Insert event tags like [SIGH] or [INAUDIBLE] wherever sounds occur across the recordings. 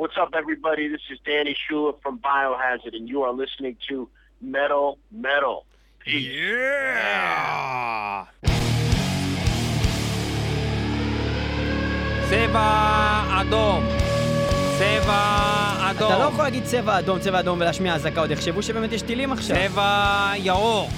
What's up, everybody? This is Danny Shula from Biohazard, and you are listening to Metal Metal. Peace. Yeah! צבע אדום. צבע אדום. אתה לא יכול להגיד צבע אדום, צבע אדום ולהשמיע אזעקה, עוד יחשבו שבאמת יש טילים עכשיו. צבע ירוק.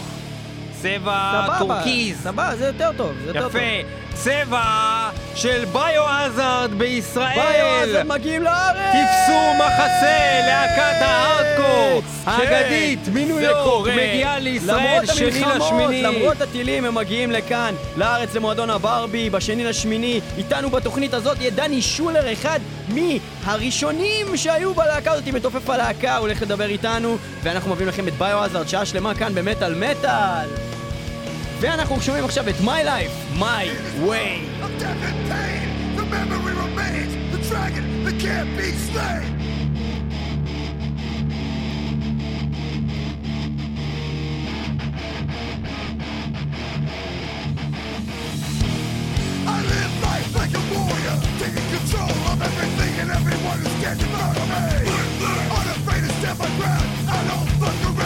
צבע טורקיז. סבבה, זה יותר טוב, זה יותר טוב. יפה. צבע של ביו-הזארד בישראל. ביו-הזארד מגיעים לארץ! תפסו מחסה, להקת הארדקור כן, האגדית מניו זה יורק. מגיעה לישראל שני לשמיני. למרות הטילים, הם מגיעים לכאן, לארץ למועדון הברבי, בשני לשמיני. איתנו בתוכנית הזאת יהיה דני שולר, אחד מהראשונים שהיו בלהקה הזאת, מתופף הלהקה, הוא הולך לדבר איתנו, ואנחנו מביאים לכם את ביו-הזארד, שעה שלמה כאן במטאל מטאל. ואנחנו שומעים עכשיו את My Life, My Way. of death and pain. The memory remains, the dragon that can't be slain. I live life like a warrior, taking control of everything and everyone who's standing in front of me. Unafraid to stand my ground, I don't fuck around,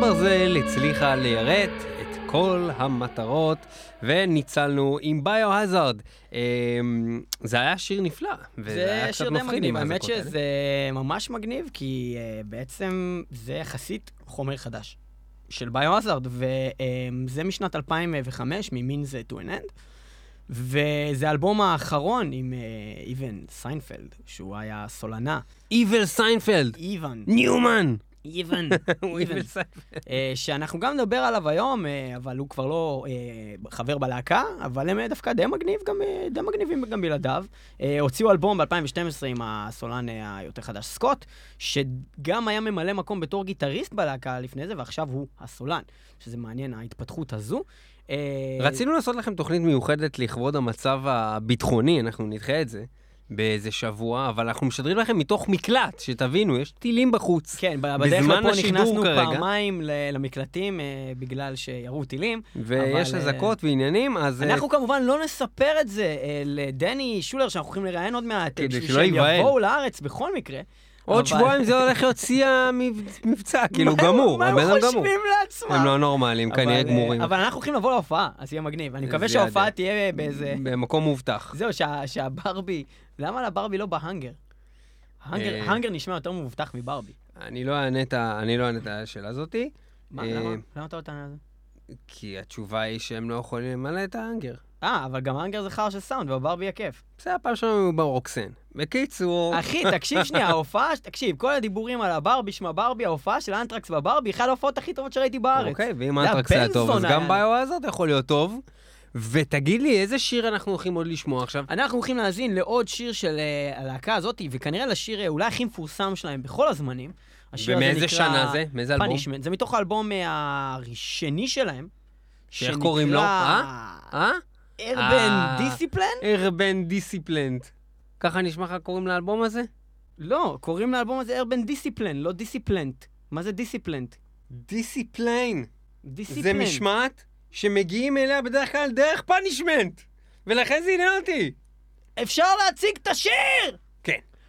ברזל הצליחה ליירט את כל המטרות, וניצלנו עם ביו-הזארד. זה היה שיר נפלא, וזה היה זה קצת מפחיד עם האמת. שזה ממש מגניב, כי uh, בעצם זה יחסית חומר חדש של ביו-הזארד, וזה משנת 2005, מ-Means to an End, וזה האלבום האחרון עם uh, איבן סיינפלד, שהוא היה סולנה. איבל סיינפלד, איוון. ניומן! איבל [LAUGHS] סייפר. אה, שאנחנו גם נדבר עליו היום, אה, אבל הוא כבר לא אה, חבר בלהקה, אבל הם דווקא די מגניב, גם, די מגניבים גם בלעדיו. הוציאו אלבום ב-2012 עם הסולן היותר חדש סקוט, שגם היה ממלא מקום בתור גיטריסט בלהקה לפני זה, ועכשיו הוא הסולן, שזה מעניין, ההתפתחות הזו. רצינו לעשות לכם תוכנית מיוחדת לכבוד המצב הביטחוני, אנחנו נדחה את זה באיזה שבוע, אבל אנחנו משדרים לכם מתוך מקלט, שתבינו, יש טילים בחוץ. כן, בדרך לפה השידור נכנסנו כרגע. פעמיים למקלטים אה, בגלל שירו טילים. ויש אבל, אזעקות ועניינים, אז... אה, אנחנו כמובן לא נספר את זה אה, לדני שולר, שאנחנו הולכים לראיין עוד מעט, כדי בשביל שלא שהם ייבהל. יבואו לארץ בכל מקרה. עוד שבועיים זה הולך להיות שיא המבצע, כאילו מה הם- גמור, מה הבן הם אדם גמור. חושבים לעצמם? הם לא נורמלים, כנראה אה, גמורים. אבל אנחנו הולכים לבוא להופעה, אז יהיה מגניב. אני מקווה שההופעה. תהיה באיזה... במקום מובטח. זהו, שה- שהברבי... למה לברבי לא בהאנגר? האנגר- אה. האנגר נשמע יותר מבוטח מברבי. אני לא אענה את לא השאלה הזאתי, מה, אה, למה? למה אתה לא תענה על זה? כי התשובה היא שהם לא יכולים למלא את האנגר. אה, אבל גם האנגר זה חרא של סאונד, ובברבי הכיף. זה הפעם שלנו ברוקסן. בקיצור, אחי, תקשיב שנייה, ההופעה, תקשיב, כל הדיבורים על הברבי, שמע ברבי, ההופעה של אנטרקס בברבי, אחת ההופעות הכי טובות שראיתי בארץ. אוקיי, ואם אנטרקס היה טוב, אז גם היה. ביו-האזרד יכול להיות טוב. ותגיד לי, איזה שיר אנחנו הולכים עוד לשמוע עכשיו? אנחנו הולכים להאזין לעוד שיר של אה, הלהקה הזאת, וכנראה לשיר אה, אולי הכי מפורסם שלהם בכל הזמנים. השיר הזה ומאיזה שנה זה? מאיזה אלבום? פאנישמנט. זה מתוך האלבום אה, השני שלהם. שאיך קוראים לו? אה? אה? ארבן אה. דיסיפלן? ארבן דיסיפלנט. ככה נשמע לך קוראים לאלבום הזה? לא, קוראים לאלבום הזה ארבן דיסיפלן, לא דיסיפלנט. מה זה דיסיפלנט? דיסיפליין. דיסיפלן. זה משמעת שמגיעים אליה בדרך כלל דרך פאנישמנט. ולכן זה עניין אותי. אפשר להציג את השיר!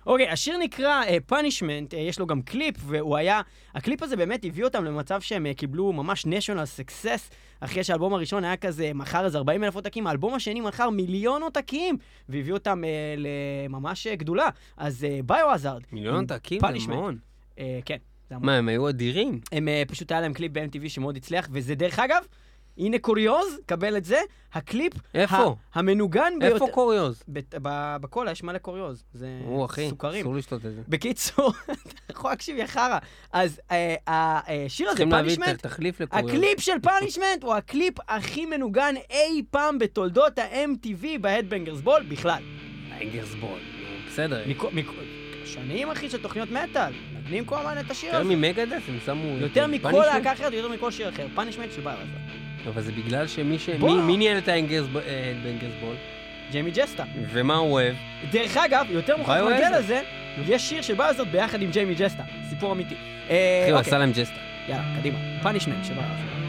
כן. אוקיי, השיר נקרא פאנישמנט, uh, יש לו גם קליפ, והוא היה... הקליפ הזה באמת הביא אותם למצב שהם uh, קיבלו ממש national success, אחרי שהאלבום הראשון היה כזה, מכר איזה 40 אלף עותקים, האלבום השני מכר מיליון עותקים, והביא אותם uh, לממש uh, גדולה. אז ביו-הזארד. מיליון עותקים זה Punishment. המון. כן, זה המון. מה, הם היו אדירים? הם uh, פשוט היה להם קליפ ב-MTV שמאוד הצליח, וזה דרך אגב, הנה קוריוז, קבל את זה, הקליפ איפה? המנוגן ביותר... איפה קוריוז? בקולה יש מלא קוריוז, זה או, אחי, סוכרים. אסור לשתות את זה. בקיצור, [LAUGHS] אתה יכול להקשיב, יא חרא. אז אה, השיר הזה, פאנישמנט. הקליפ של פאנישמנט הוא הקליפ הכי מנוגן אי פעם בתולדות ה-MTV בהדבנגרס בול בכלל. אנגרס בול. בסדר. שנים, אחי, של תוכניות מטאל. נותנים כל הזמן את השיר יותר הזה. ממגדף הם שמו... יותר מכל? להקה אחרת, יותר מכל שיר אחר. פאנישמנט של בייר אבל זה בגלל שמי ש... מי- מי ניהל את האנגרס אה, בול? ג'יימי ג'סטה. ומה הוא אוהב? דרך אגב, יותר מוכרח להגיע. לזה, יש שיר של בייר ביחד עם ג'יימי ג'סטה. סיפור אמיתי. אה, אחי, הוא אוקיי. עשה להם ג'סטה. יאללה, קדימה. פאנישמנט של בייר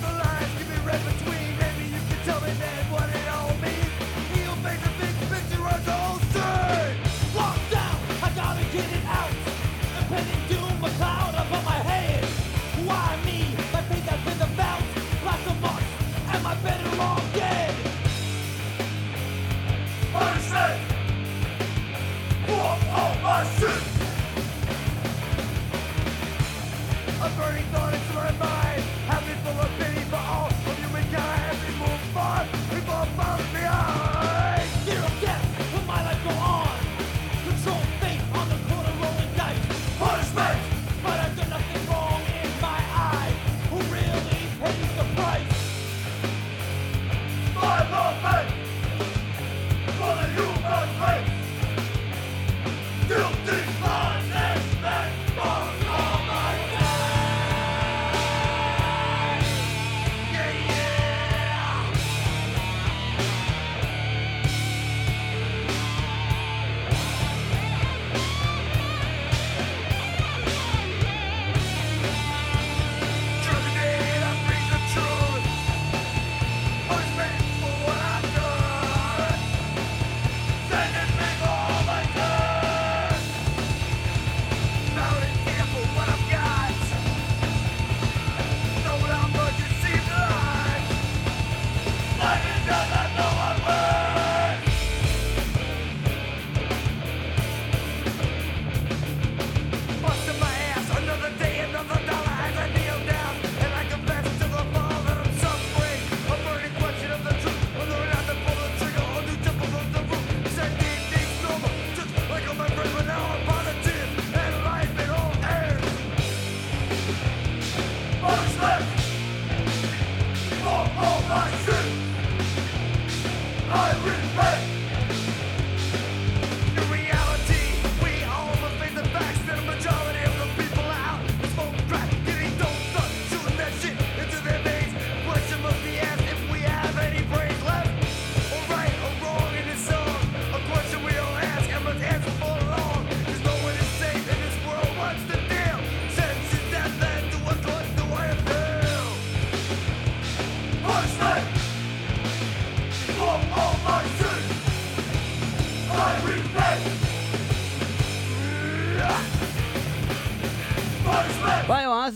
the lines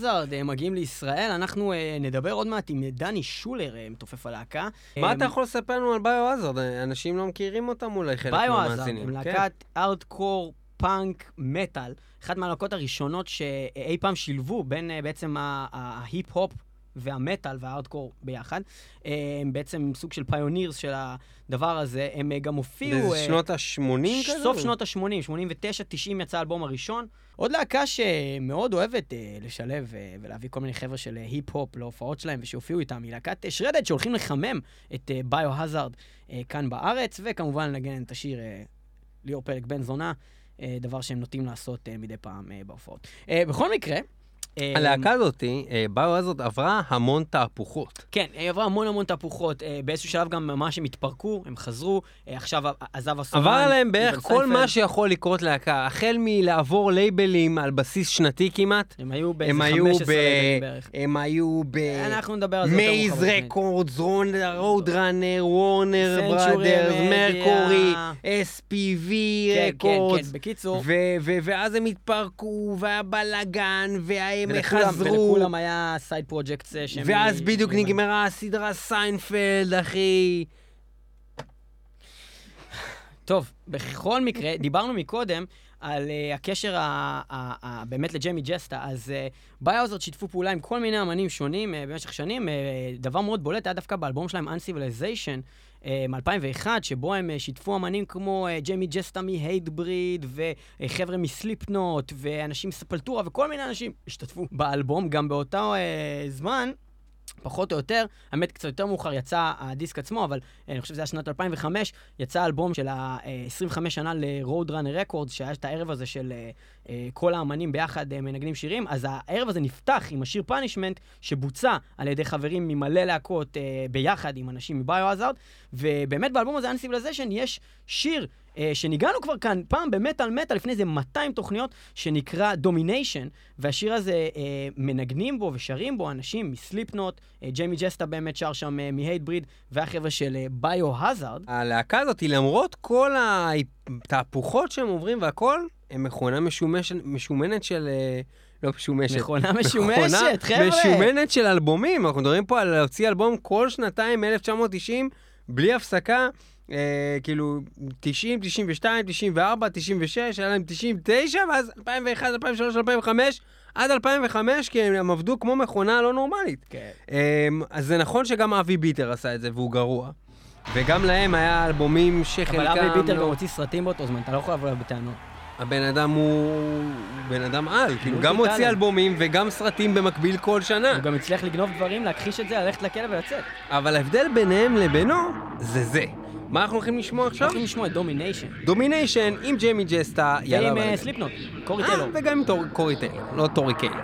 ביו-האזארד אה, מגיעים לישראל, אנחנו אה, נדבר עוד מעט עם דני שולר, אה, מתופף הלהקה. מה אתה יכול לספר לנו על ביו-האזרד? אנשים לא מכירים אותם אולי, חלק מהמאזינים. הם כן. להקת ארדקור פאנק מטאל, אחת מהלהקות הראשונות שאי פעם שילבו בין בעצם ההיפ-הופ והמטאל והארדקור ביחד. הם בעצם סוג של פיונירס של הדבר הזה, הם אה, גם הופיעו... באיזה אה, שנות ה-80 כזה? סוף שנות ה-80, 89, 90 יצא האלבום הראשון. עוד להקה שמאוד אוהבת אה, לשלב ולהביא כל מיני חבר'ה של היפ-הופ להופעות שלהם ושהופיעו איתם, היא להקת שרדד שהולכים לחמם את ביו-הזארד כאן בארץ, וכמובן לנגן את השיר ליאור פלג בן זונה, דבר שהם נוטים לעשות מדי פעם בהופעות. בכל מקרה... אה, הלהקה הזאתי, אה, ביו-האזרד עברה המון תהפוכות. כן, היא עברה המון המון תהפוכות, אה, באיזשהו שלב גם ממש הם התפרקו, הם חזרו, עכשיו עזב הסולן. עבר עליהם בערך כל. מה שיכול לקרות להקה, החל מלעבור לייבלים על בסיס שנתי כמעט. הם היו באיזה הם היו 15 ב... לייבלים בערך. הם היו ב... אנחנו נדבר על זה יותר מייז מאוחר בתוכנית. רקורדס, רוד ראנר, וורנר בראדרס. מרקורי, SPV כן, כן, רקורדס. כן, בקיצור, ואז הם התפרקו, והיה בלאגן, ולכולם- חזרו. ולכולם היה סייד פרוג'קט שהם... ואז בדיוק הם- נגמרה הסדרה סיינפלד, אחי. טוב, בכל מקרה, דיברנו מקודם על uh, הקשר ה- ה- ה- באמת לג'יימי ג'סטה, אז uh, ביוזרד שיתפו פעולה עם כל מיני אמנים שונים uh, במשך שנים. Uh, דבר מאוד בולט היה דווקא באלבום שלהם Uncivilization מ-2001, שבו הם uh, שיתפו אמנים כמו uh, ג'יימי ג'סטה מהייד בריד, וחבר'ה מסליפנוט, ואנשים מספלטורה, וכל מיני אנשים השתתפו באלבום. גם באותו uh, זמן, פחות או יותר, האמת קצת יותר מאוחר יצא הדיסק עצמו, אבל אה, אני חושב שזה היה שנת 2005, יצא אלבום של ה-25 שנה ל-Road Runner Records, שהיה את הערב הזה של אה, אה, כל האמנים ביחד אה, מנגנים שירים, אז הערב הזה נפתח עם השיר פאנישמנט, שבוצע על ידי חברים ממלא להקות אה, ביחד עם אנשים מביו-הזארד, ובאמת באלבום הזה, Uncivilization, יש שיר אה, שניגענו כבר כאן פעם במטאל מטאל, לפני איזה 200 תוכניות, שנקרא דומיניישן, והשיר הזה אה, מנגנים בו ושרים בו אנשים מסליפנוט, אה, ג'יימי ג'סטה באמת שר שם אה, מהייט בריד, והחבר'ה של אה, ביו-הזארד. הלהקה הזאת, למרות כל התהפוכות שהם עוברים והכל, מכונה משומש... משומנת של... אה, לא משומשת. מכונה משומשת, חבר'ה. משומנת של אלבומים. אנחנו מדברים פה על להוציא אלבום כל שנתיים מ-1990, בלי הפסקה. אה, כאילו, 90, 92, 94, 96, היה להם 99, ואז 2001, 2003, 2005, עד 2005, כי הם עבדו כמו מכונה לא נורמלית. כן. אמ, אז זה נכון שגם אבי ביטר עשה את זה, והוא גרוע. וגם להם היה אלבומים שחלקם... אבל אבי ביטר לא- גם הוציא סרטים באותו זמן, אתה לא יכול לבוא אליו בטענות. הבן אדם הוא בן אדם על, כאילו גם. מוציא אלבומים וגם סרטים במקביל כל שנה. הוא גם הצליח לגנוב דברים, להכחיש את זה, ללכת לכלא ולצאת. אבל ההבדל ביניהם לבינו זה זה. מה אנחנו הולכים לשמוע עכשיו? הולכים לשמוע את דומיניישן. דומיניישן עם ג'יימי ג'סטה, יאללה. ועם אבל- אה, סליפנוט, קורי אה, טיילור. וגם עם קורי טיילור, לא טורי קיילור.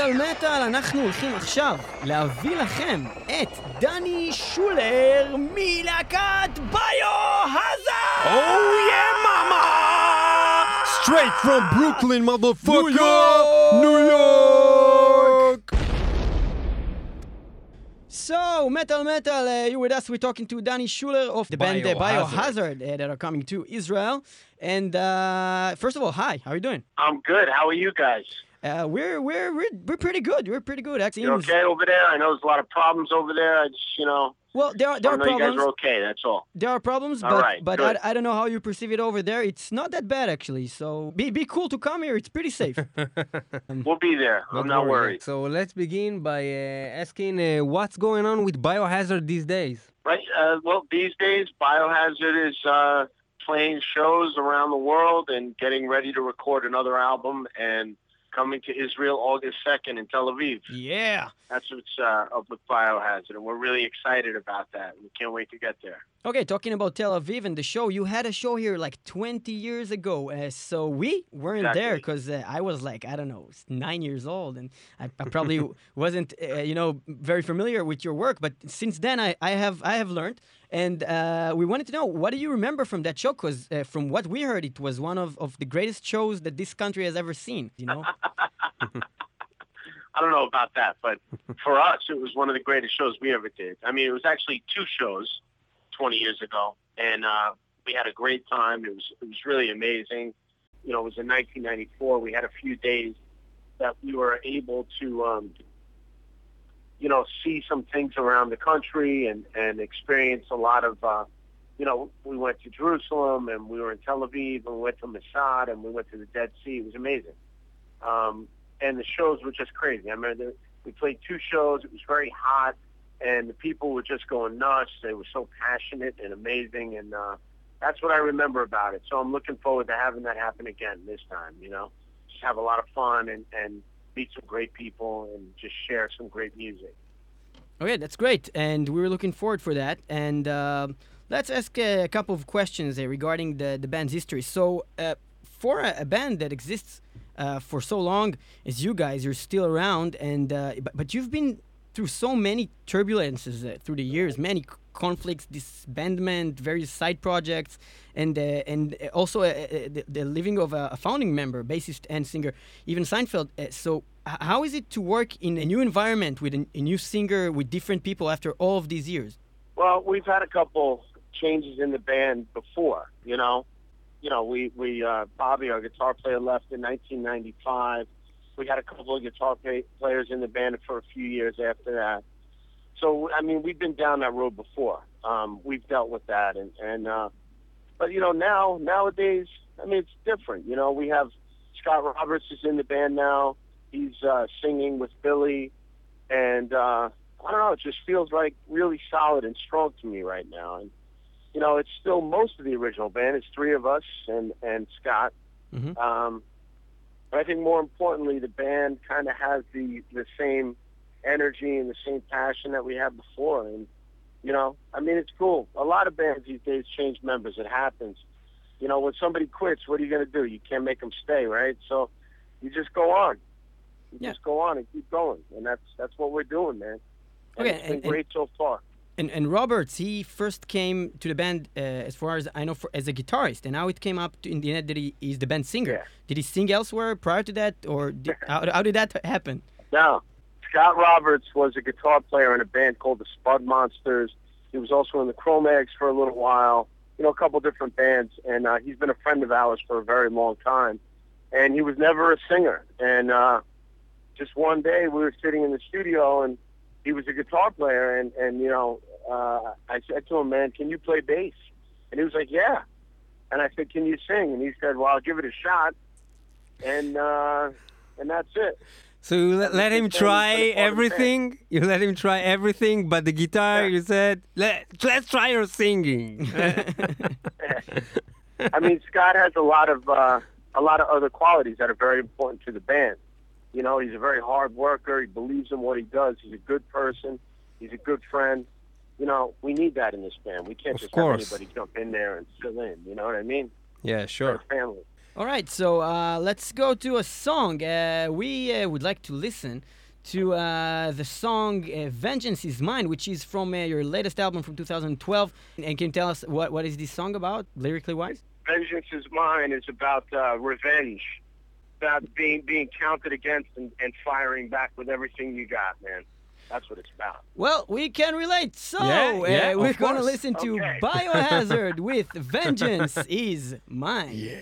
מטאל מטאל, אנחנו הולכים עכשיו להביא לכם את דני שולר מלהקת ביו-הזר! Oh yeah, mama! Straight from Brooklyn, motherfucker! New York! New York! So, Metal Metal, uh, you with us. We're talking to Danny Schuler of the band uh, Biohazard. Biohazard uh, that are coming to Israel. And uh, first of all, hi, how are you doing? I'm good. How are you guys? Uh, we're, we're we're we're pretty good. We're pretty good. Actually, You okay over there? I know there's a lot of problems over there. I just, you know, well, there are there I are know you guys are okay. That's all. There are problems, All but right, but. I, I don't know how you perceive it over there. It's not that bad actually. So be be cool to come here. It's pretty safe. [LAUGHS] [LAUGHS] We'll be there. I'm not worried. So let's begin by uh, asking uh, what's going on with Biohazard these days. Right. Uh, well, these days, Biohazard is uh, playing shows around the world and getting ready to record another album and coming to Israel August 2nd in Tel Aviv. yeah. That's what's uh, up with Biohazard, and we're really excited about that. We can't wait to get there. Okay, talking about Tel Aviv and the show, you had a show here like 20 years ago. Uh, so we weren't there because uh, I was like, I don't know, nine years old. And I, I probably [LAUGHS] wasn't, uh, you know, very familiar with your work. But since then, I, I have I have learned. And uh, we wanted to know, what do you remember from that show? Because uh, from what we heard, it was one of, of the greatest shows that this country has ever seen, you know? [LAUGHS] [LAUGHS] I don't know about that, but for us, it was one of the greatest shows we ever did. I mean, it was actually two shows 20 years ago, and uh, we had a great time. It was it was really amazing. You know, it was in 1994. We had a few days that we were able to, um, you know, see some things around the country and and experience a lot of. Uh, you know, we went to Jerusalem and we were in Tel Aviv and we went to Masada and we went to the Dead Sea. It was amazing. Um, and the shows were just crazy. I remember we played two shows. It was very hot, and the people were just going nuts. They were so passionate and amazing, and uh, that's what I remember about it. So I'm looking forward to having that happen again this time. You know, just have a lot of fun and and meet some great people and just share some great music. Okay, that's great, and we were looking forward for that. And uh, let's ask a couple of questions uh, regarding the the band's history. So, uh, for a, a band that exists uh, for so long as you guys, you're still around, and uh, but, but you've been through so many turbulences uh, through the years, many conflicts, disbandment, various side projects, and uh, and also uh, uh, the, the living of a, founding member, bassist and singer, Evan Seinfeld. Uh, so, how is it to work in a new environment with a, new singer, with different people after all of these years? Well, we've had a couple changes in the band before, you know. You know, we we uh, Bobby, our guitar player, left in 1995. We had a couple of guitar play- players in the band for a few years after that. So, I mean, we've been down that road before. Um, we've dealt with that, and and uh, but you know, now nowadays, I mean, it's different. You know, we have Scott Roberts is in the band now. He's uh, singing with Billy, and uh, I don't know. It just feels like really solid and strong to me right now. And you know, it's still most of the original band. It's three of us and and Scott. Mhm. Um, but I think more importantly, the band kind of has the the same energy and the same passion that we had before. And you know, I mean, it's cool. A lot of bands these days change members. It happens. You know, when somebody quits, what are you going to do? You can't make them stay, right? So you just go on. You Yeah. just go on and keep going, and that's that's what we're doing, man. And Okay, it's been and- and- great so far. And, and Roberts, he first came to the band, uh, as far as I know, for, as a guitarist, and now it came up to, in the end that he is the band singer. Yeah. Did he sing elsewhere prior to that, or did, [LAUGHS] how, how did that happen? Now, Scott Roberts was a guitar player in a band called the Spudmonsters. He was also in the Cro-Mags for a little while, you know, a couple different bands, and uh, he's been a friend of ours for a very long time. And he was never a singer. And uh, just one day we were sitting in the studio, and he was a guitar player, and and you know, uh, I said to him, "Man, can you play bass?" And he was like, "Yeah." And I said, "Can you sing?" And he said, "Well, I'll give it a shot." And uh, and that's it. So you let, let him try for the fun of it. everything. You let him try everything, but the guitar. Yeah. You said, Let, "Let's try your singing." [LAUGHS] [LAUGHS] I mean, Scott has a lot of uh, a lot of other qualities that are very important to the band. You know, he's a very hard worker. He believes in what he does. He's a good person. He's a good friend. You know, we need that in this band. We can't Of just course. have anybody jump in there and fill in. You know what I mean? yeah, sure. family. All right, so uh, let's go to a song. Uh, we uh, would like to listen to uh, the song uh, "Vengeance Is Mine," which is from uh, your latest album from 2012. And can you tell us what, what is this song about, lyrically wise? Vengeance is mine is about uh, revenge, about being being counted against and, and firing back with everything you got, man. That's what it's about. Well, we can relate. So Yeah, uh, we're going to listen to Okay. [LAUGHS] Biohazard with "Vengeance Is Mine." You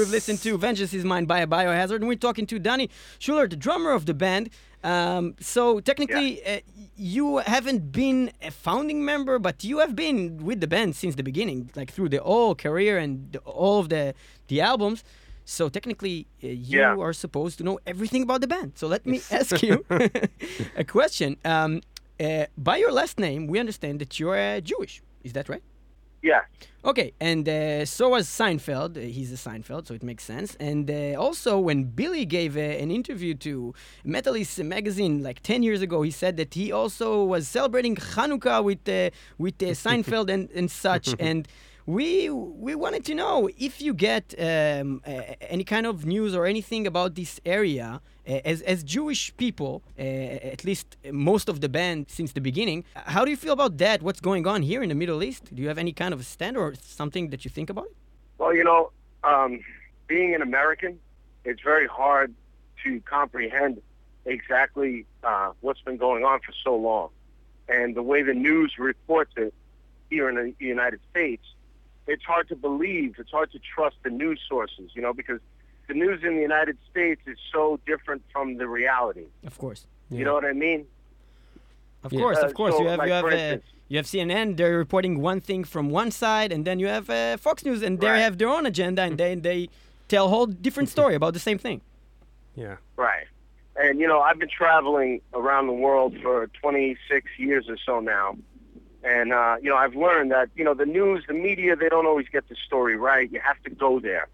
We've listened to Vengeance is Mine by Biohazard, and we're talking to Danny Schuler, the drummer of the band. Um, so, technically, uh, you haven't been a founding member, but you have been with the band since the beginning, like through the whole career and the, all of the, the albums. So, technically, uh, you Yeah. are supposed to know everything about the band. So, let me ask you [LAUGHS] [LAUGHS] a question. Um, uh, by your last name, we understand that you're uh, Jewish. Is that right? Yeah. Okay, and uh, so was Seinfeld. He's a Seinfeld, so it makes sense. And uh, also, when Billy gave uh, an interview to Metalist magazine like 10 years ago, he said that he also was celebrating Hanukkah with uh, with uh, [LAUGHS] Seinfeld and, and such. [LAUGHS] and we we wanted to know if you get um, uh, any kind of news or anything about this area. As, as Jewish people, at least most of the band since the beginning, how do you feel about that? What's going on here in the Middle East? Do you have any kind of stand or something that you think about it? Well, you know, um, being an American, it's very hard to comprehend exactly uh, what's been going on for so long. And the way the news reports it here in the United States, it's hard to believe. It's hard to trust the news sources, you know, because the news in the United States is so different from the reality. Of course. You know what I mean? Of Yeah. course, Uh, of course. so, you have like, you have for uh, you have CNN. They're reporting one thing from one side, and then you have uh, Fox News, and they Right. have their own agenda, and they they tell a whole different [LAUGHS] story about the same thing. Yeah. Right. And you know, I've been traveling around the world for 26 years or so now. And uh, you know, I've learned that, you know, the news, the media, they don't always get the story right. You have to go there.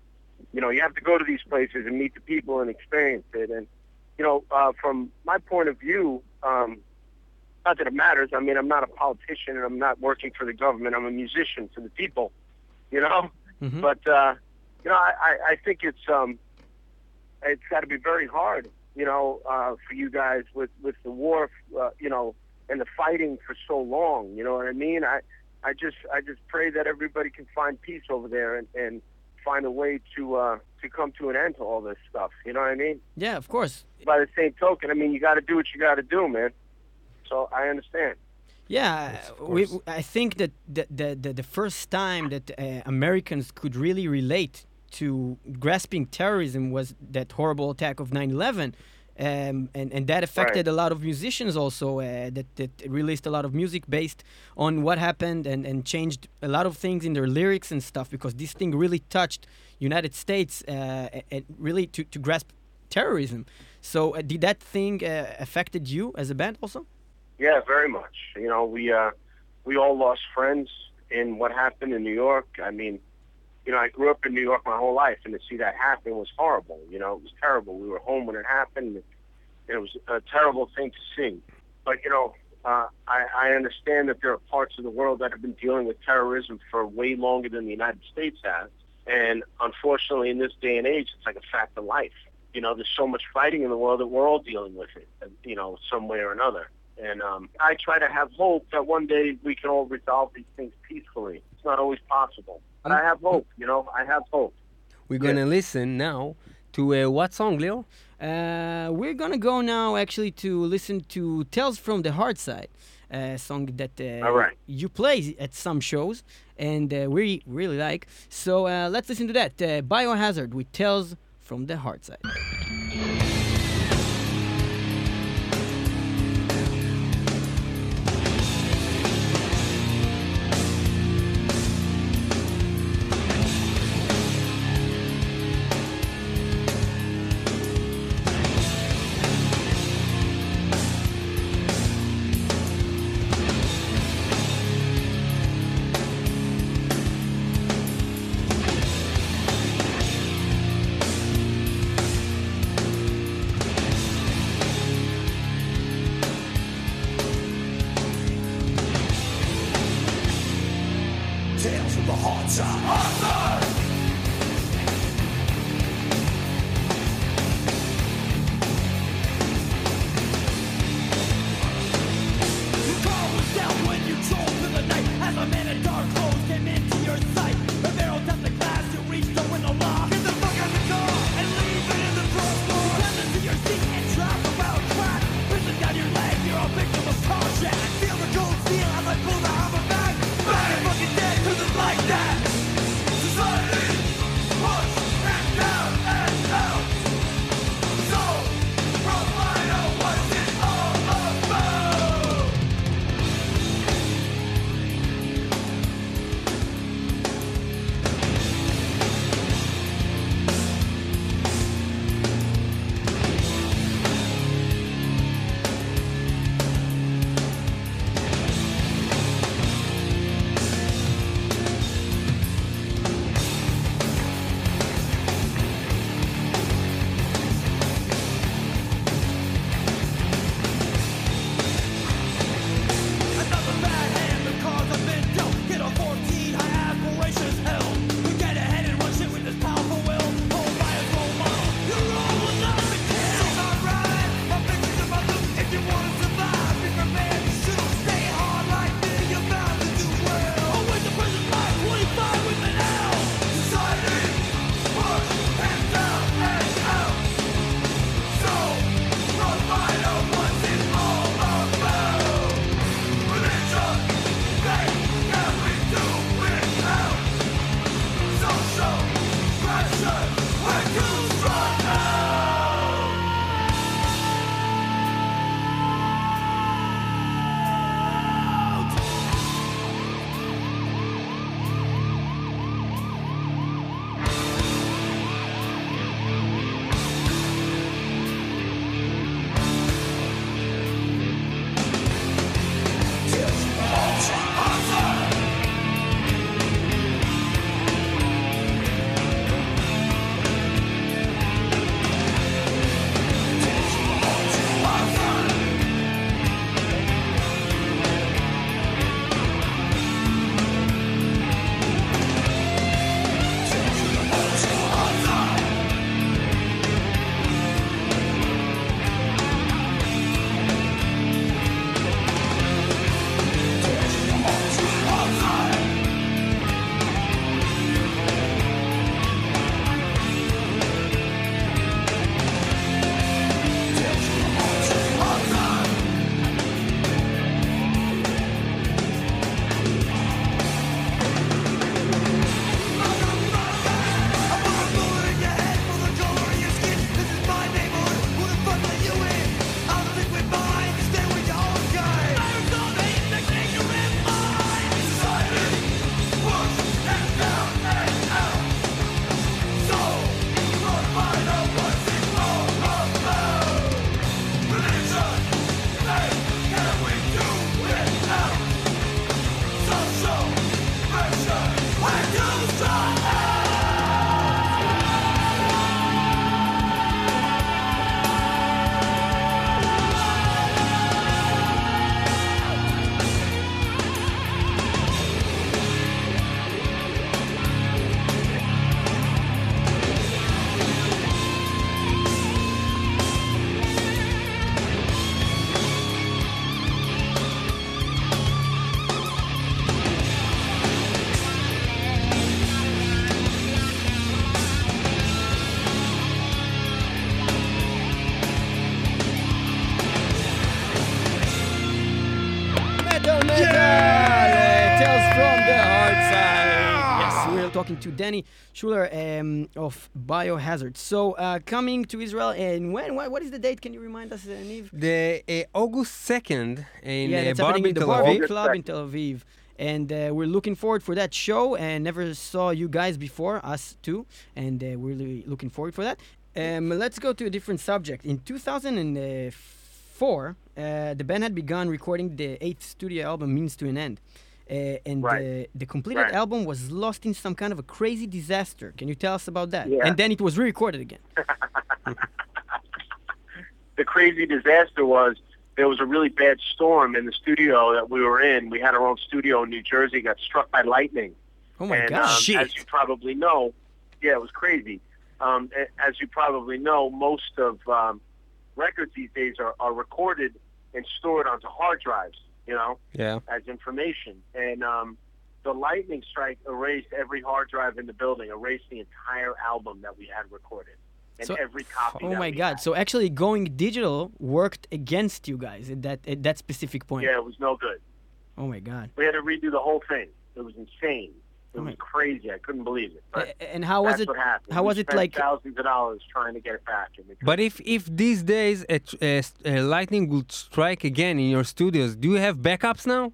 You know, you have to go to these places and meet the people and experience it. And you know, uh, from my point of view, um, not that it matters. I mean, I'm not a politician and I'm not working for the government. I'm a musician for the people. You know, Mhm. but uh, you know, I, I, I think it's um, it's got to be very hard, you know, uh, for you guys with with the war, uh, you know, and the fighting for so long. You know what I mean? I I just I just pray that everybody can find peace over there and and find a way to uh, to come to an end to all this stuff. You know what I mean? Yeah, of course. By the same token, I mean you got to do what you got to do, man. So I understand. Yeah, Yes, we. I think that the, the, the, the first time that uh, Americans could really relate to grasping terrorism was that horrible attack of 9 11. Um, and, and that affected a lot of musicians also, uh, that, that released a lot of music based on what happened and, and changed a lot of things in their lyrics and stuff because this thing really touched United States uh, and really to, to grasp terrorism. So uh, did that thing uh, affected you as a band also? Yeah, very much. You know, we uh, we all lost friends in what happened in New York. I mean, you know, I grew up in New York my whole life, and to see that happen was horrible. You know, it was terrible. We were home when it happened. And it was a terrible thing to see. But you know, uh, I, I understand that there are parts of the world that have been dealing with terrorism for way longer than the United States has. And unfortunately, in this day and age, it's like a fact of life. You know, there's so much fighting in the world that we're all dealing with it, you know, some way or another. And um, I try to have hope that one day we can all resolve these things peacefully. It's not always possible. But I have hope, you know, I have hope. We're gonna listen now to uh, what song, Leo? Uh, we're gonna go now actually to listen to Tales from the Hard Side, a song that uh, right. you play at some shows and uh, we really like. So uh, let's listen to that. Uh, Biohazard with Tales from the Hard Side. Tales from talking to Danny Schuler um, of Biohazard. So, uh, coming to Israel, and when? What, what is the date? Can you remind us, uh, Niv? The uh, August 2nd in yeah, uh, that's happening in the Tel Barby Aviv. Aviv. Club in Tel Aviv. And uh, we're looking forward for that show and never saw you guys before, us too. And uh, we're really looking forward for that. Um, let's go to a different subject. In 2004, uh, the band had begun recording the eighth studio album, Means to an End. Uh, and Right. the completed Right. album was lost in some kind of a crazy disaster. Can you tell us about that? Yeah. And then it was re-recorded again. [LAUGHS] [LAUGHS] the crazy disaster was there was a really bad storm in the studio that we were in. We had our own studio in New Jersey, got struck by lightning. Oh my and gosh. um, as you probably know, yeah, it was crazy. Um, as you probably know, most of um, records these days are, are recorded and stored onto hard drives, you know, Yeah. as information. And um, the lightning strike erased every hard drive in the building, erased the entire album that we had recorded. And So- every copy. Oh my god. had. So actually going digital worked against you guys at that at that specific point. Yeah, it was no good. Oh my god. We had to redo the whole thing. It was insane. It was crazy. I couldn't believe it. But and how was that's it what happened. how We was it like thousands of dollars trying to get it back. But if, if these days a, tr- a s- a lightning would strike again in your studios, do you have backups now?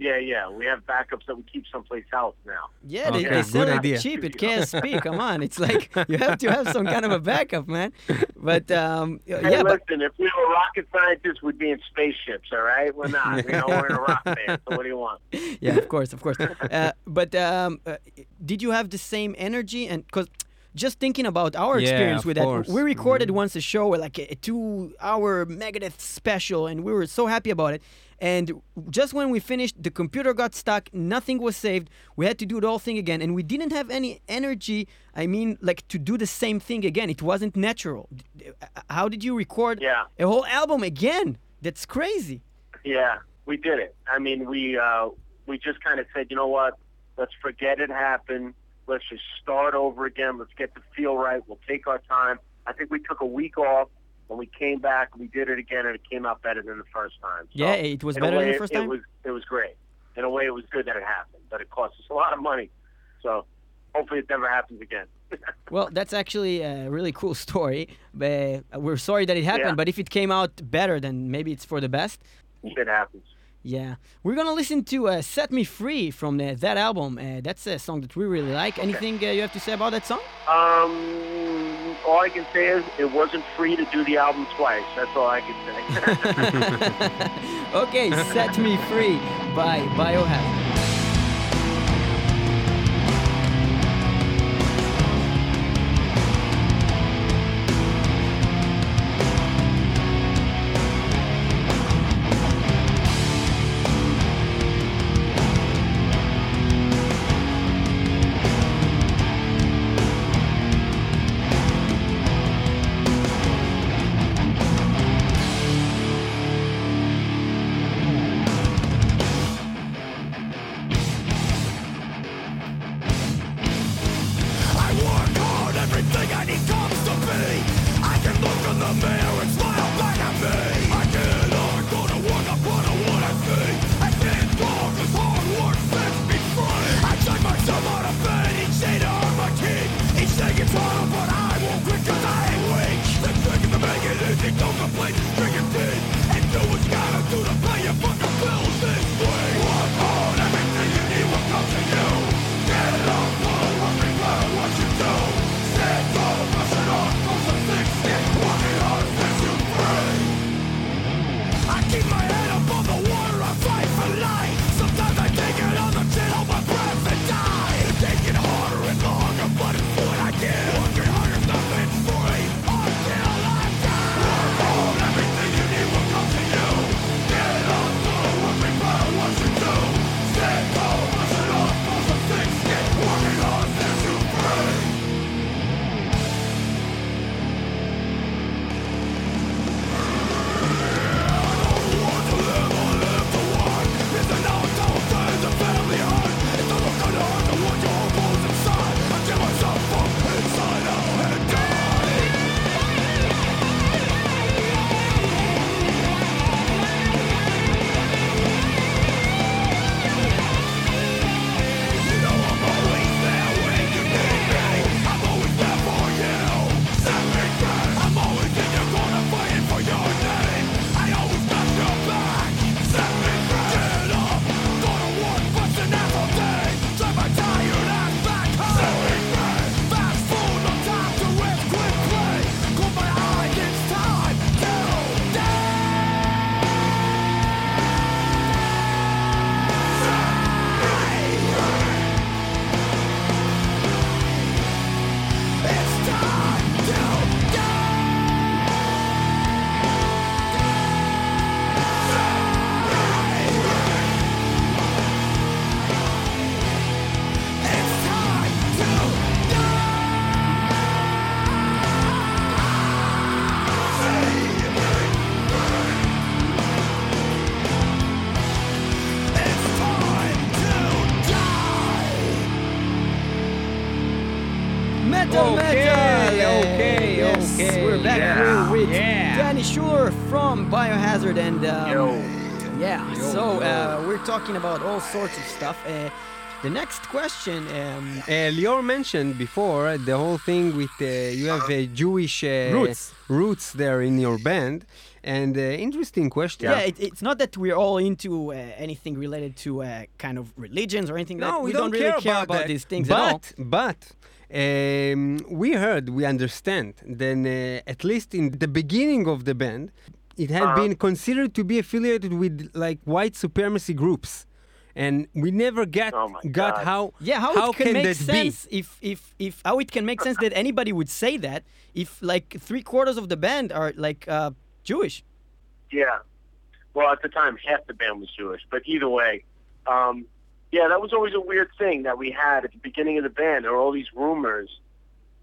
Yeah, yeah. We have backups that we keep someplace else now. Yeah, they, Okay, they sell good it idea. cheap. It can't speak. Come on, it's like you have to have some kind of a backup, man. But um, Hey, yeah, but listen, if we were rocket scientists, we'd be in spaceships, all right? We're not. You know, we're in a rock band, so what do you want? [LAUGHS] yeah, of course, of course. Uh, but um, uh, did you have the same energy? And because just thinking about our Yeah, experience of with that, we recorded Mhm. once a show, like a, a two-hour Megadeth special, and we were so happy about it. And just when we finished, the computer got stuck. Nothing was saved. We had to do the whole thing again, and we didn't have any energy. I mean, like to do the same thing again. It wasn't natural. Uh, How did you record Yeah. a whole album again? That's crazy. Yeah, we did it. I mean, we uh, we just kind of said, you know what? Let's forget it happened. Let's just start over again. Let's get the feel right. We'll take our time. I think we took a week off. When we came back, we did it again, and it came out better than the first time. So, Yeah, it was better than the first time. It was it was great. In a way, it was good that it happened, but it cost us a lot of money. So hopefully, it never happens again. [LAUGHS] Well, that's actually a really cool story. But we're sorry that it happened, Yeah. but if it came out better, then maybe it's for the best. Shit happens. Yeah. We're going to listen to uh, Set Me Free from the, that album. Uh, that's a song that we really like. Anything uh, you have to say about that song? Um, all I can say is it wasn't free to do the album twice. That's all I can say. [LAUGHS] okay, Set Me Free by Biohazard. Talking about all sorts of stuff. Uh, the next question. Um, Uh, Lior mentioned before the whole thing with uh, you have uh, Jewish uh, Roots. roots there in your band, and uh, interesting question. yeah, it, it's not that we're all into uh, anything related to uh, kind of religions or anything. No, that we, don't, don't, really care, about, that. these things but, at all. But um, we heard, we understand, then uh, at least in the beginning of the band, it had Uh-huh. been considered to be affiliated with like white supremacy groups, and we never get Oh got God. how Yeah, how, how it can, make that sense be? if if if how it can make sense that anybody would say that if like three quarters of the band are like uh, Jewish. Yeah. Well, at the time, half the band was Jewish. But either way, um, yeah, that was always a weird thing that we had at the beginning of the band. There were all these rumors.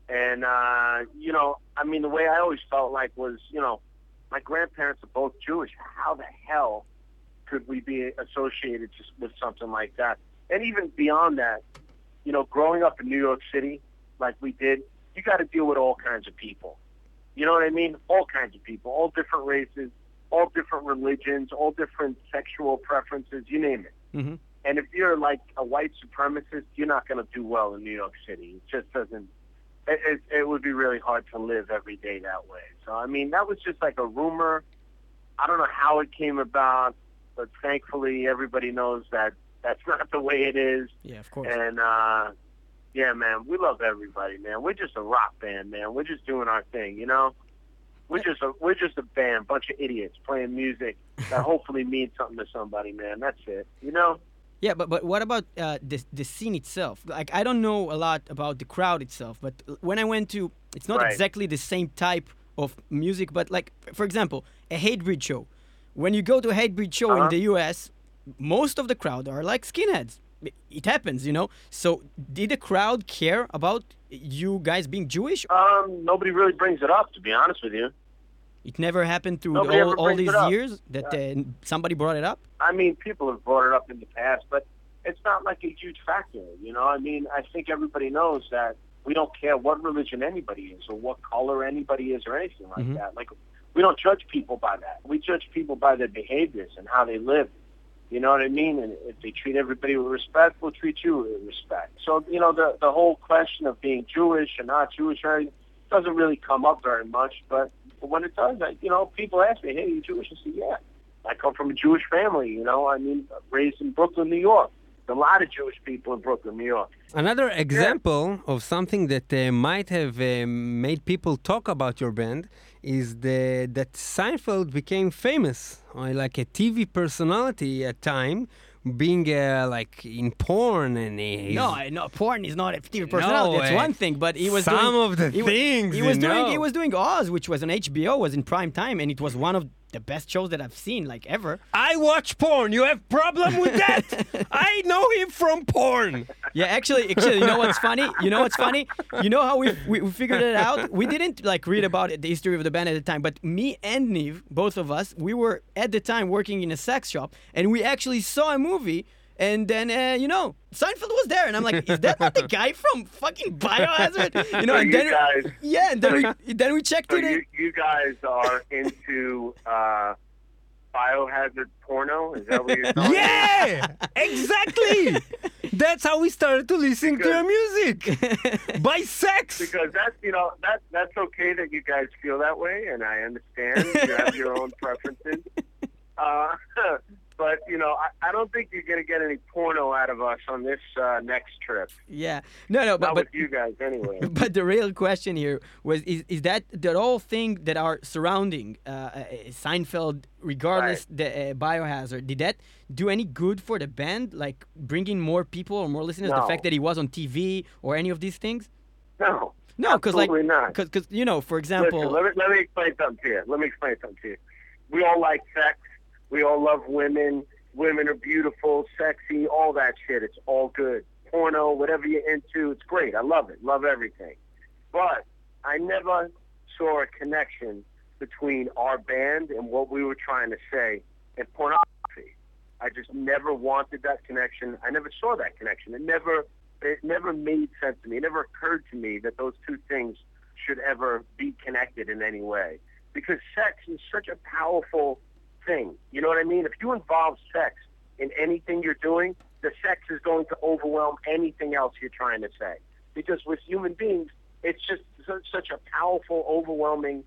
And, uh, you know, I mean, the way I always felt like was, you know, my grandparents are both Jewish. How the hell could we be associated just with something like that? And even beyond that, you know, growing up in New York City like we did, you got to deal with all kinds of people. You know what I mean? All kinds of people, all different races, all different religions, all different sexual preferences, you name it. Mm-hmm. And if you're like a white supremacist, you're not going to do well in New York City. It just doesn't. It, it, it would be really hard to live every day that way. So I mean, that was just like a rumor. I don't know how it came about, but thankfully everybody knows that that's not the way it is. Yeah, of course. And uh yeah, man, we love everybody, man. We're just a rock band, man. We're just doing our thing, you know. We're just a we're just a band, bunch of idiots playing music that hopefully means something to somebody, man. That's it, you know. Yeah, but but what about uh, the the scene itself? Like I don't know a lot about the crowd itself, but when I went to, it's not Right. exactly the same type of music, but like for example, a Hatebreed show. When you go to a Hatebreed show in Uh-huh. the U.S., most of the crowd are like skinheads. It- It happens, you know. So did the crowd care about you guys being Jewish? Um, nobody really brings it up, to be honest with you. It never happened through Nobody all, all these years that uh, somebody brought it up. I mean, people have brought it up in the past, but it's not like a huge factor. You know, I mean, I think everybody knows that we don't care what religion anybody is or what color anybody is or anything like Mhm. that. Like, we don't judge people by that. We judge people by their behaviors and how they live. You know what I mean? And if they treat everybody with respect, we'll treat you with respect. So, you know, the the whole question of being Jewish or not Jewish or anything doesn't really come up very much. But when it does, I, you know, people ask me, "Hey, you Jewish?" I say, "Yeah." I come from a Jewish family. You know, I mean, raised in Brooklyn, New York. There's a lot of Jewish people in Brooklyn, New York. Another example of something that uh, might have uh, made people talk about your band is the that Seinfeld became famous, or like a TV personality at time, being uh, like in porn and he's, No, no, porn is not a TV personality. That's uh, one thing, but he was some doing, of the he, things, he was doing. know. He was doing Oz, which was on HBO, was in prime time, and it was one of the best shows that I've seen, like ever. I watch porn. You have problem with that? [LAUGHS] I know him from porn. Yeah, actually, actually, you know what's funny? You know what's funny? You know how we, we, we figured it out? We didn't like read about it, the history of the band at the time, but me and Niv, both of us, we were at the time working in a sex shop, and we actually saw a movie. And then, uh, you know, Seinfeld was there, and I'm like, "Is that not the [LAUGHS] guy from fucking Biohazard?" You know, So and you then guys, yeah, and then we then we checked [LAUGHS] so it. you, in. you guys are into uh, biohazard porno? Is that what you're telling me? Yeah, [LAUGHS] exactly. That's how we started to listen to your music by sex. Because that's you know that that's okay that you guys feel that way, and I understand you have your own preferences. Uh, but you know, I, I don't think you're gonna get any porno out of us on this uh, next trip. Yeah, no, no, but Not but with you guys anyway. [LAUGHS] but the real question here was is, is that the whole thing that are surrounding uh, uh, Seinfeld, regardless the uh, biohazard, did that do any good for the band? Like bringing more people or more listeners? The fact that he was on TV or any of these things? No, No, because like because you know, for example, Listen, let me, let me explain something to you. Let me explain something to you. We all like sex. We all love women. Women are beautiful, sexy, all that shit. It's all good. Porno, whatever you're into, it's great. I love it. Love everything. But I never saw a connection between our band and what we were trying to say and pornography. I just never wanted that connection. I never saw that connection. It never it never made sense to me. It never occurred to me that those two things should ever be connected in any way. Because sex is such a powerful thing. You know what I mean? If you involve sex in anything you're doing, the sex is going to overwhelm anything else you're trying to say. Because with human beings, it's just su- such a powerful, overwhelming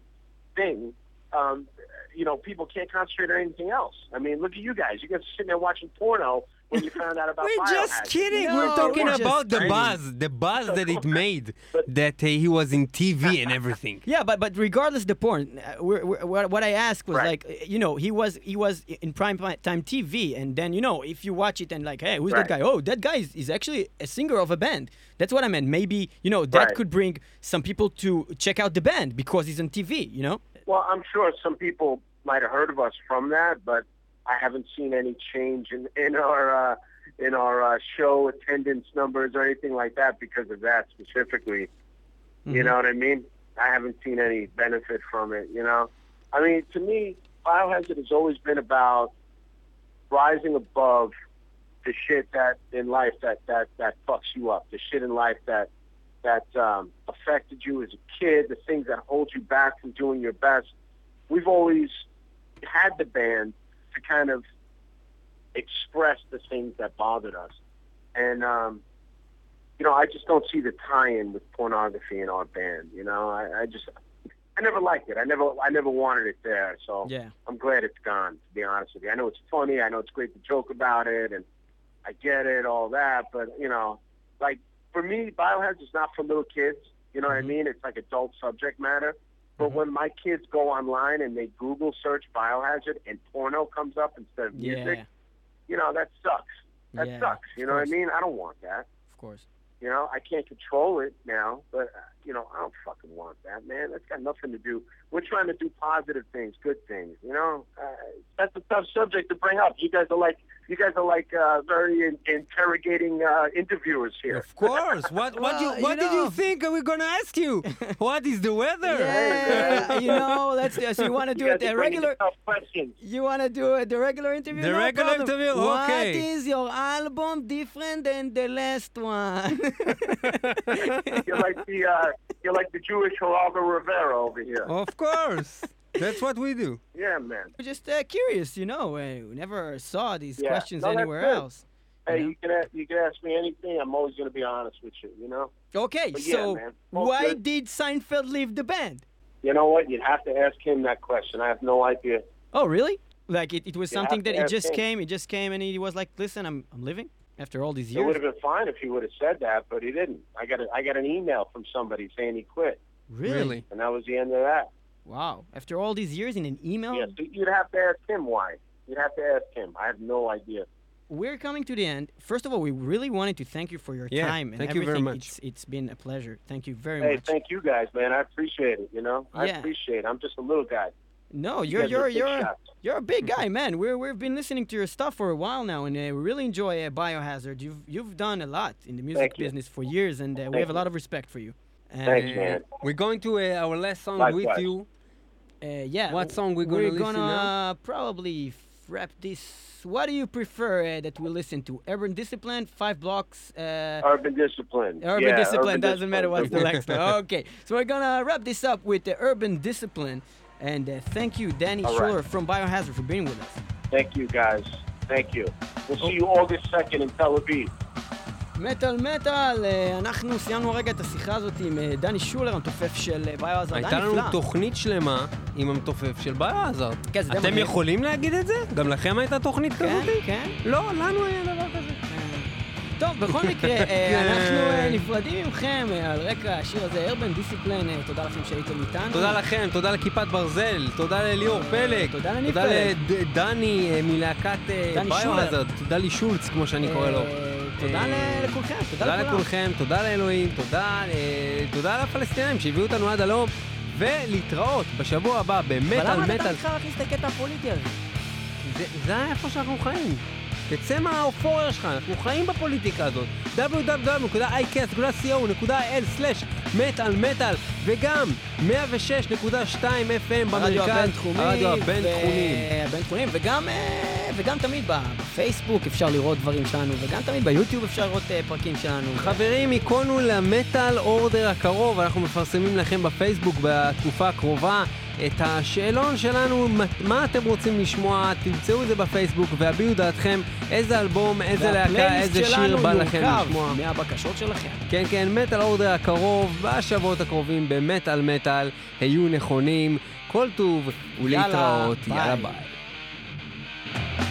thing. Um, you know, people can't concentrate on anything else. I mean, look at you guys. You guys are sitting there watching porno when you found out about We're just kidding. No, we're talking we're about the kidding. buzz, the buzz that it made, [LAUGHS] But- that uh, he was in TV and everything. [LAUGHS] Yeah, but but regardless the porn, uh, we're, we're, what what I asked was Right. like, uh, you know, he was he was in prime time TV, and then you know, if you watch it and like, hey, who's that guy? Oh, that guy is, is actually a singer of a band. That's what I meant. Maybe you know that Right. could bring some people to check out the band because he's on TV. You know. Well, I'm sure some people might have heard of us from that, but I haven't seen any change in in our uh, in our uh, show attendance numbers or anything like that because of that specifically. You know what I mean? I haven't seen any benefit from it. You know, I mean, to me, biohazard has always been about rising above the shit that in life that that that fucks you up, the shit in life that that um, affected you as a kid, the things that hold you back from doing your best. We've always had the band to kind of express the things that bothered us. And, um, you know, I just don't see the tie-in with pornography in our band. You know, I, I just, I never liked it. I never, I never wanted it there. So Yeah. I'm glad it's gone, to be honest with you. I know it's funny. I know it's great to joke about it, and I get it, all that. But, you know, like, for me, Biohazard is not for little kids. You know what I mean? It's like adult subject matter. But when my kids go online and they Google search Biohazard and porno comes up instead of music, Yeah. you know, that sucks. That Yeah, sucks. You know what I mean? I don't want that. Of course. You know, I can't control it now, but uh, you know, I don't fucking want that, man. That's got nothing to do. We're trying to do positive things, good things. You know, uh, that's a tough subject to bring up. You guys are like, you guys are like uh, very in- interrogating uh, interviewers here. Of course. What what, Well, you, you did know. you think we're gonna ask you? [LAUGHS] what is the weather? Yeah, you know, that's so you want to do You it guys a are bringing regular. tough questions. You want to do it the regular interview? The No regular problem. interview? What Okay. is your album different than the last one? [LAUGHS] You're like the uh, you're like the Jewish Geraldo Rivera over here. Of course. That's what we do. Yeah, man. We're just uh, curious, you know. Uh, we never saw these Yeah. questions No, anywhere good. else. Hey, Yeah. you can ask, you can ask me anything. I'm always going to be honest with you. You know. Okay, But yeah, so man, why good. did Seinfeld leave the band? You know what? You'd have to ask him that question. I have no idea. Oh, really? Like it, it was You something that it just him. came, it just came, and he was like, "Listen, I'm I'm leaving after all these years, It would have been fine if he would have said that, but he didn't. I got a, I got an email from somebody saying he quit, Really? and that was the end of that. Wow. After all these years in an email, Yeah, so you'd have to ask him why. You'd have to ask him. I have no idea. we're coming to the end. First of all, we really wanted to thank you for your Yeah, time and thank you very much. It's it's been a pleasure. Thank you very Hey, much. Hey, thank you guys, man. I appreciate it. You know, I appreciate it. I'm just a little guy. no, You you're guys are you're you're shots. you're a big [LAUGHS] guy, man. We're we've been listening to your stuff for a while now, and uh, we really enjoy uh, Biohazard. You've you've done a lot in the music Thank you. business for years, and uh, we Thank have a lot of respect for you. And, Thanks, Uh, man. We're going to uh, our last song with you. Uh, yeah. What song we gonna we're gonna probably wrap this. What do you prefer uh, that we listen to? Urban Discipline, Five Blocks. Uh, Urban discipline. Urban yeah, Discipline urban doesn't matter what's the discipline. next one. Okay, so we're gonna wrap this up with the Urban Discipline, and uh, thank you, Danny All right. Schuler from Biohazard, for being with us. Thank you, guys. Thank you. We'll Oh. see you August 2nd in Tel Aviv. מטאל מטאל, אה, אנחנו סיימנו רגע את השיחה הזאת עם אה, דני שולר, המתופף של אה, ביו-עזרד. הייתה לנו נפלא. תוכנית שלמה עם המתופף של ביו-עזרד. כן, זה די אתם מגניב. יכולים להגיד את זה? גם לכם הייתה תוכנית כן, כזאת? כן. לא, לנו היה דבר כזה. טוב, בכל מקרה, [LAUGHS] כן. אנחנו נפרדים מכם אה, על רקע השיר הזה, ארבן דיסציפלן, אה, תודה לכם שהייתם איתנו. תודה לכם, תודה לכיפת ברזל, תודה לליאור פלג, תודה לניב תודה פלג. לדני אה, מלהקת. ביו-הזרד, תודה לישולץ, כמו שאני קורא לו. תודה לכולכם, תודה תודה לכולם. לכולכם, תודה לאלוהים, תודה, אה, תודה לפלסטינים שהביאו אותנו עד הלום, ולהתראות בשבוע הבא אבל במטאל למה אתה מטאל. בכלל להכניס את הקטע הפוליטי הזה? זה- זה איפה שאנחנו חיים. תצא מהאופוריה שלך, אנחנו חיים בפוליטיקה הזאת. www.icast.co.il/מטאל מטאל וגם 106.2 FM במרכז. הרדיו הבינתחומי. הבינתחומי, וגם, אה, וגם תמיד בפייסבוק אפשר לראות דברים שלנו, וגם תמיד ביוטיוב אפשר לראות אה, פרקים שלנו. חברים, היכונו למטאל אורדר הקרוב, אנחנו מפרסמים לכם בפייסבוק בתקופה הקרובה את השאלון שלנו, מה- אתם רוצים לשמוע, תמצאו את זה בפייסבוק והביעו דעתכם איזה אלבום, איזה להקה, איזה שיר בא לכם לשמוע. מהבקשות שלכם. כן, כן, מטאל אורדר הקרוב, בשבועות הקרובים במטאל מטאל, היו נכונים, כל טוב ולהתראות, יאללה, יאללה ביי. ביי.